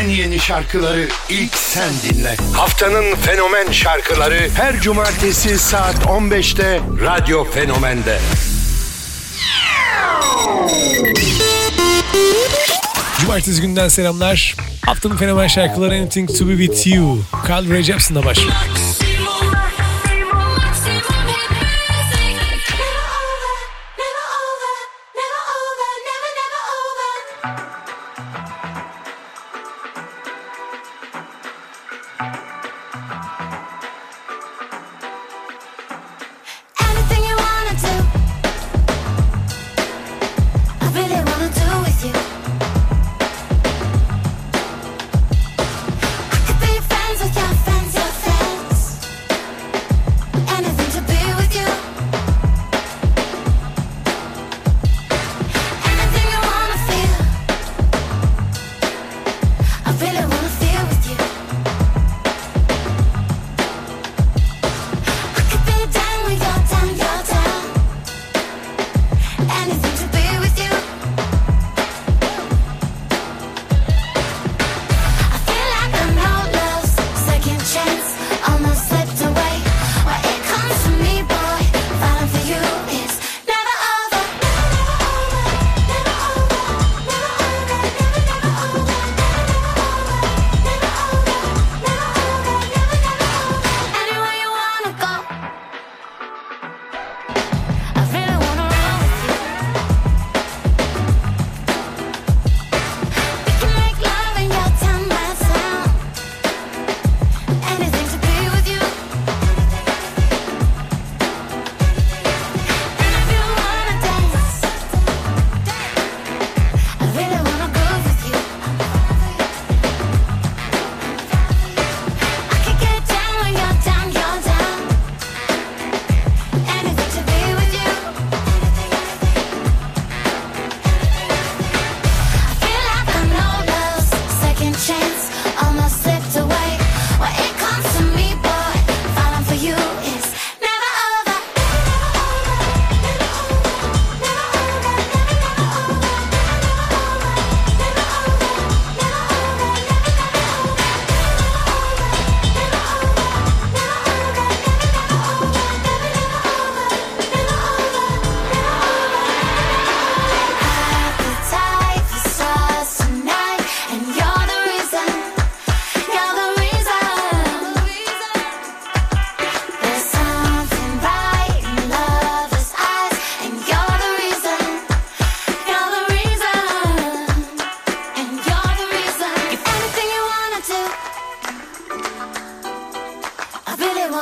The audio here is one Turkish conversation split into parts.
en yeni şarkıları ilk sen dinle. Haftanın fenomen şarkıları her cumartesi saat 15'te Radyo Fenomen'de. Cumartesi günden selamlar. Haftanın fenomen şarkıları Anything To Be With You. Carl Ray Jepsen'la başlıyor.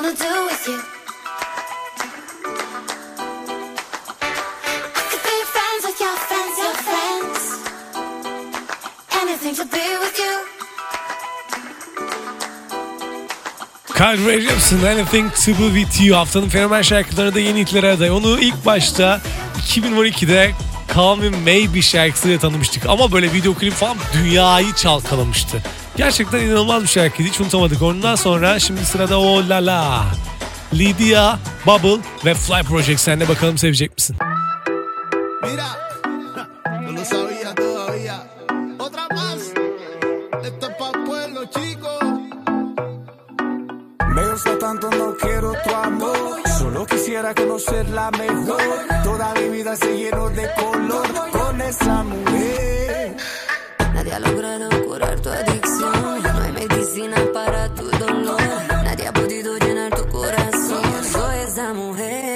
Wanna do with you. I could be friends with your friends, your friends. Anything to be with you. Carl Ray Anything To Be With You haftanın fenomen şarkıları da yeni hitlere aday. Onu ilk başta 2012'de Call Me Maybe şarkısıyla tanımıştık. Ama böyle video klip falan dünyayı çalkalamıştı. Gerçekten inanılmaz bir şarkıydı. Hiç unutamadık. Ondan sonra şimdi sırada o La La. Lydia, Bubble ve Fly Project. Sen de bakalım sevecek misin? Mira, no lo sabía todavía. Otra más. Esto es pa' pueblo, chicos. Me gusta tanto, no quiero tu amor. Solo quisiera conocerla mejor. Toda mi vida se llenó de color con esa mujer. Nadie ha logrado curar tu adicción. No hay medicina para tu dolor. Nadie ha podido llenar tu corazón. Soy esa mujer.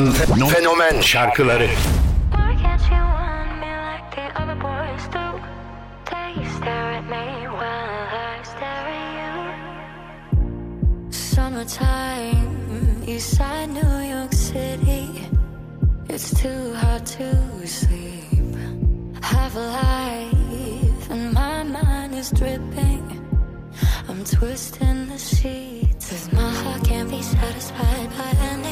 Dünyanın fenomen şarkıları Summertime, east side New York City. It's too hard to sleep. Have a life, and my mind is dripping. I'm twisting the sheets. Cause my heart can't be satisfied by any.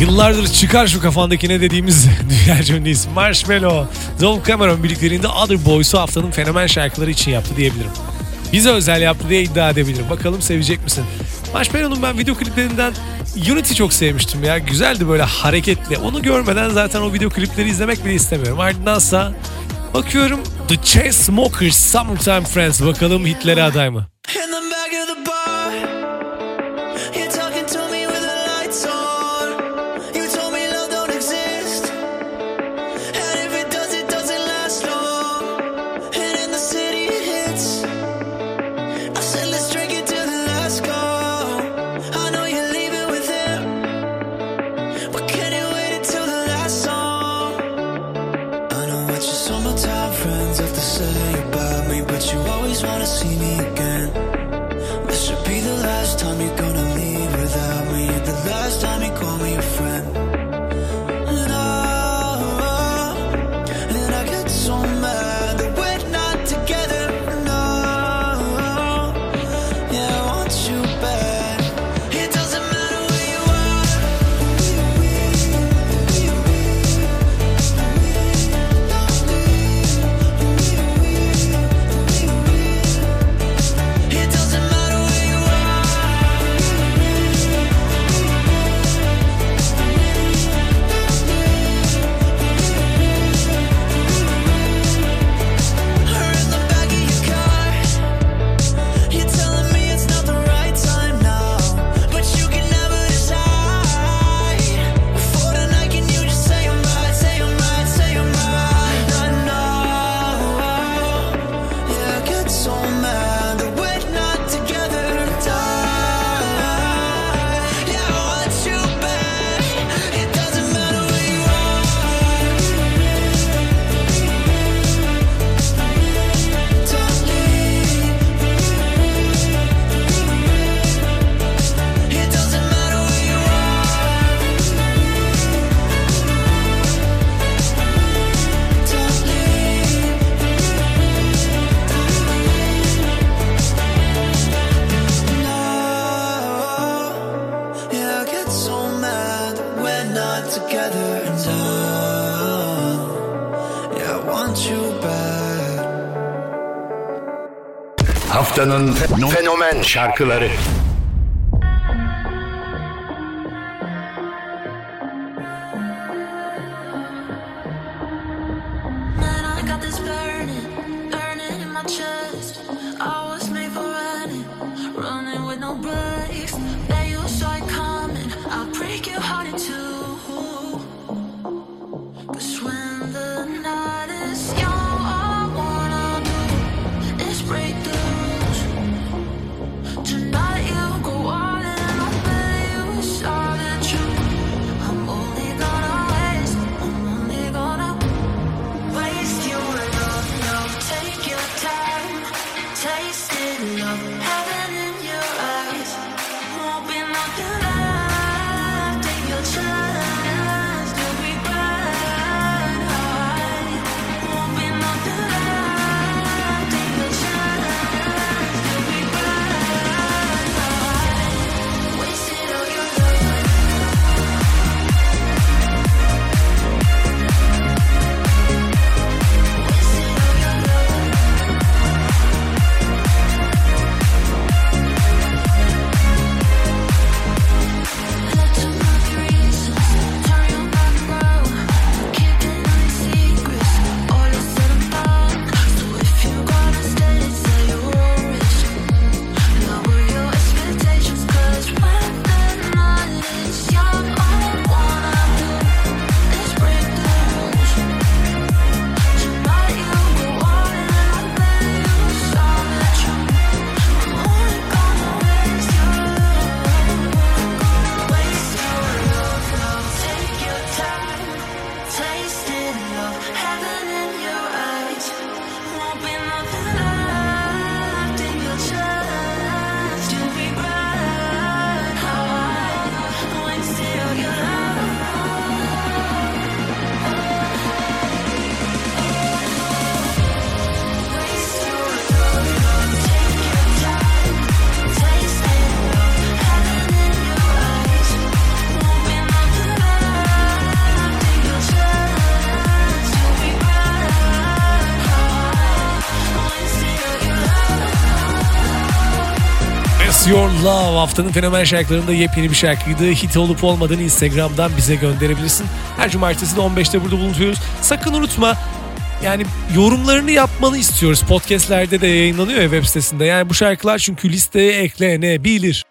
Yıllardır çıkar şu kafandaki ne dediğimiz dünyaca ünlü isim Marshmello. Dove Cameron birliklerinde Other Boys'u haftanın fenomen şarkıları için yaptı diyebilirim. Bize özel yaptı diye iddia edebilirim. Bakalım sevecek misin? Marshmello'nun ben video kliplerinden Unity çok sevmiştim ya. Güzeldi böyle hareketli. Onu görmeden zaten o video klipleri izlemek bile istemiyorum. Ardındansa bakıyorum The Chainsmokers Summertime Friends bakalım hitlere aday mı? In the back of the But your summertime friends have to say about me But you always wanna see me again. This should be the last time you're gonna leave without me. The last time together now. Yeah, I want you back. Haftanın fenomen şarkıları. love. Your Love haftanın fenomen şarkılarında yepyeni bir şarkıydı. Hit olup olmadığını Instagram'dan bize gönderebilirsin. Her cumartesi de 15'te burada bulunuyoruz. Sakın unutma yani yorumlarını yapmanı istiyoruz. Podcast'lerde de yayınlanıyor ya web sitesinde. Yani bu şarkılar çünkü listeye eklenebilir.